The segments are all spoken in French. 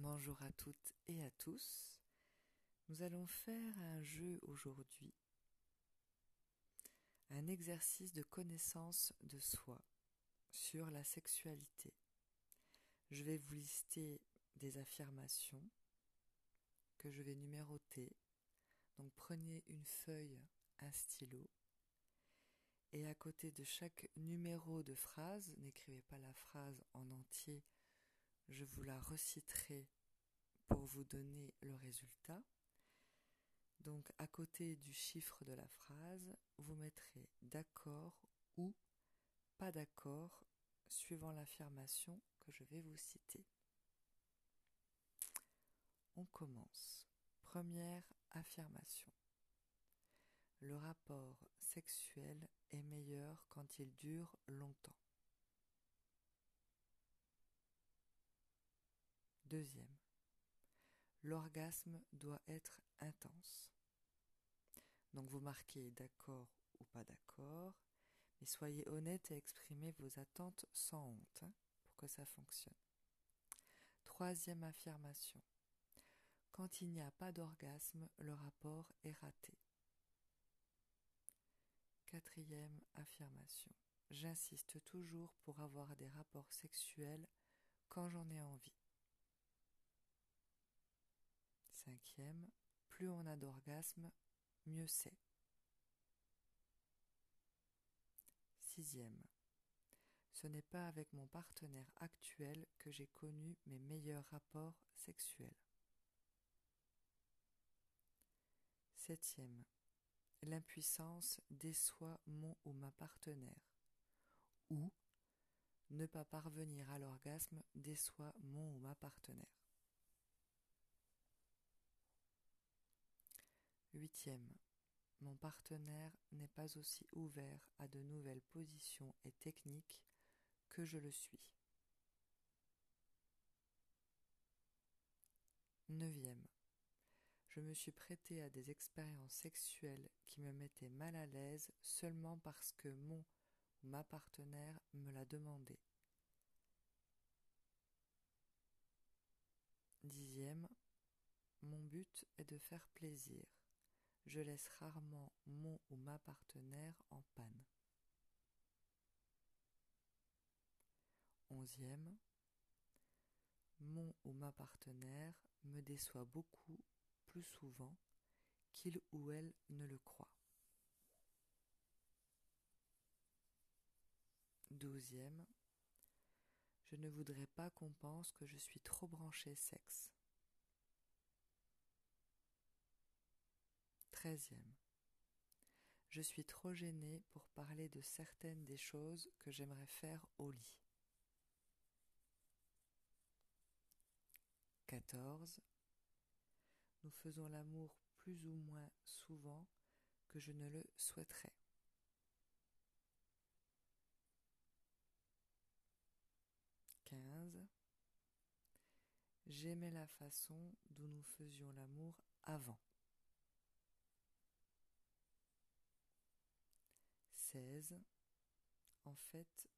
Bonjour à toutes et à tous. Nous allons faire un jeu aujourd'hui, un exercice de connaissance de soi sur la sexualité. Je vais vous lister des affirmations que je vais numéroter. Donc prenez une feuille, un stylo, et à côté de chaque numéro de phrase, n'écrivez pas la phrase en entier, je vous la reciterai pour vous donner le résultat. Donc à côté du chiffre de la phrase, vous mettrez d'accord ou pas d'accord suivant l'affirmation que je vais vous citer. On commence. Première affirmation. Le rapport sexuel est meilleur quand il dure longtemps. Deuxième. L'orgasme doit être intense. Donc vous marquez d'accord ou pas d'accord, mais soyez honnête et exprimez vos attentes sans honte hein, pour que ça fonctionne. Troisième affirmation. Quand il n'y a pas d'orgasme, le rapport est raté. Quatrième affirmation. J'insiste toujours pour avoir des rapports sexuels quand j'en ai envie. Cinquième, plus on a d'orgasme, mieux c'est. Sixième, ce n'est pas avec mon partenaire actuel que j'ai connu mes meilleurs rapports sexuels. Septième, l'impuissance déçoit mon ou ma partenaire. Ou ne pas parvenir à l'orgasme déçoit mon ou ma partenaire. Huitième. Mon partenaire n'est pas aussi ouvert à de nouvelles positions et techniques que je le suis. Neuvième. Je me suis prêté à des expériences sexuelles qui me mettaient mal à l'aise seulement parce que mon ma partenaire me l'a demandé. Dixième. Mon but est de faire plaisir je laisse rarement mon ou ma partenaire en panne. Onzième, mon ou ma partenaire me déçoit beaucoup plus souvent qu'il ou elle ne le croit. Douzième, je ne voudrais pas qu'on pense que je suis trop branché sexe. Treizième. Je suis trop gênée pour parler de certaines des choses que j'aimerais faire au lit. Quatorze. Nous faisons l'amour plus ou moins souvent que je ne le souhaiterais. Quinze. J'aimais la façon dont nous faisions l'amour avant. 16. En fait,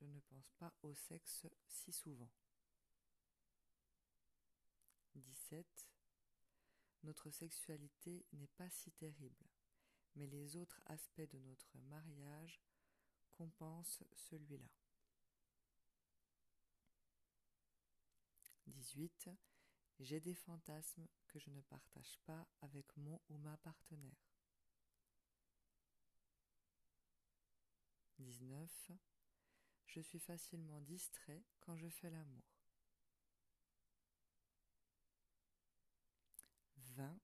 je ne pense pas au sexe si souvent. 17. Notre sexualité n'est pas si terrible, mais les autres aspects de notre mariage compensent celui-là. 18. J'ai des fantasmes que je ne partage pas avec mon ou ma partenaire. 19. Je suis facilement distrait quand je fais l'amour. 20.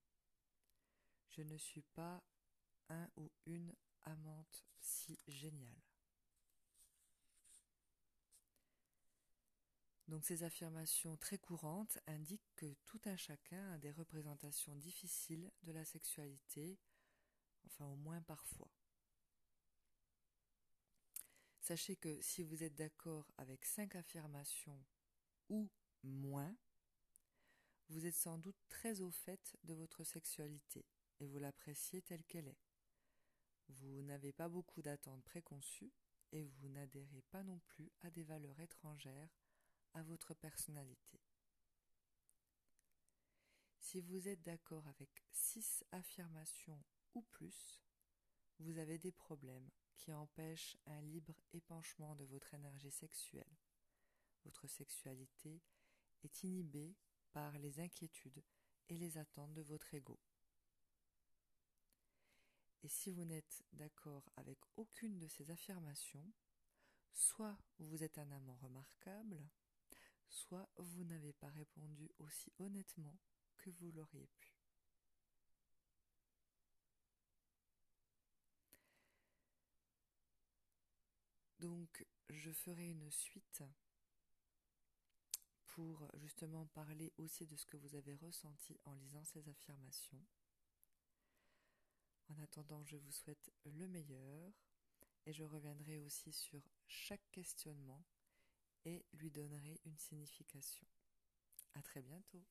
Je ne suis pas un ou une amante si géniale. Donc ces affirmations très courantes indiquent que tout un chacun a des représentations difficiles de la sexualité, enfin au moins parfois. Sachez que si vous êtes d'accord avec cinq affirmations ou moins, vous êtes sans doute très au fait de votre sexualité et vous l'appréciez telle qu'elle est. Vous n'avez pas beaucoup d'attentes préconçues et vous n'adhérez pas non plus à des valeurs étrangères à votre personnalité. Si vous êtes d'accord avec six affirmations ou plus, vous avez des problèmes qui empêchent un libre épanchement de votre énergie sexuelle. Votre sexualité est inhibée par les inquiétudes et les attentes de votre ego. Et si vous n'êtes d'accord avec aucune de ces affirmations, soit vous êtes un amant remarquable, soit vous n'avez pas répondu aussi honnêtement que vous l'auriez pu. Donc, je ferai une suite pour justement parler aussi de ce que vous avez ressenti en lisant ces affirmations. En attendant, je vous souhaite le meilleur et je reviendrai aussi sur chaque questionnement et lui donnerai une signification. À très bientôt.